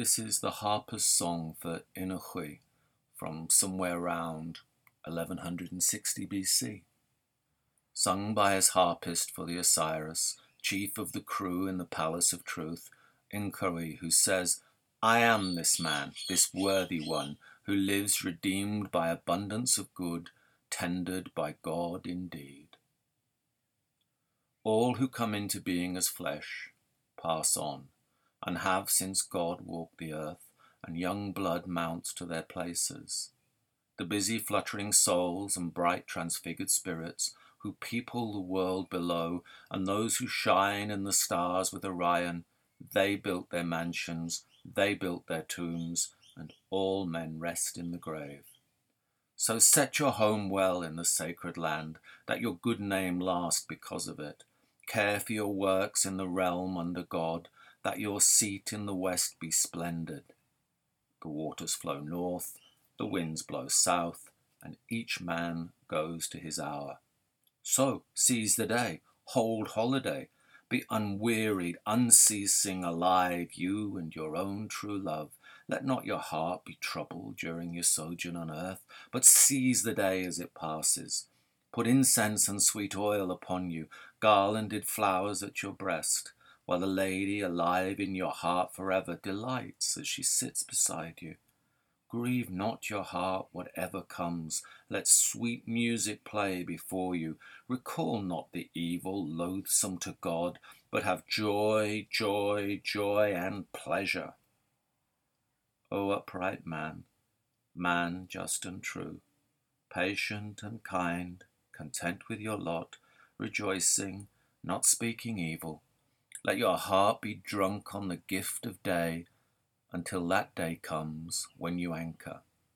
This is the harper's song for Inherkhawy from somewhere around 1160 BC. Sung by his harpist for the Osiris, chief of the crew in the Palace of Truth, Inherkhawy, who says, I am this man, this worthy one, who lives redeemed by abundance of good, tendered by God indeed. All who come into being as flesh pass on, and have since God walked the earth, and young blood mounts to their places. The busy fluttering souls and bright transfigured spirits who people the world below, and those who shine in the stars with Orion, they built their mansions, they built their tombs, and all men rest in the grave. So set your home well in the sacred land, that your good name last because of it. Care for your works in the realm under God, that your seat in the west be splendid. The waters flow north, the winds blow south, and each man goes to his hour. So seize the day, hold holiday, be unwearied, unceasing, alive, you and your own true love. Let not your heart be troubled during your sojourn on earth, but seize the day as it passes. Put incense and sweet oil upon you, garlanded flowers at your breast, while the lady alive in your heart forever delights as she sits beside you. Grieve not your heart, whatever comes. Let sweet music play before you. Recall not the evil, loathsome to God, but have joy, joy, joy, and pleasure. O upright man, man just and true, patient and kind, content with your lot, rejoicing, not speaking evil. Let your heart be drunk on the gift of day until that day comes when you anchor.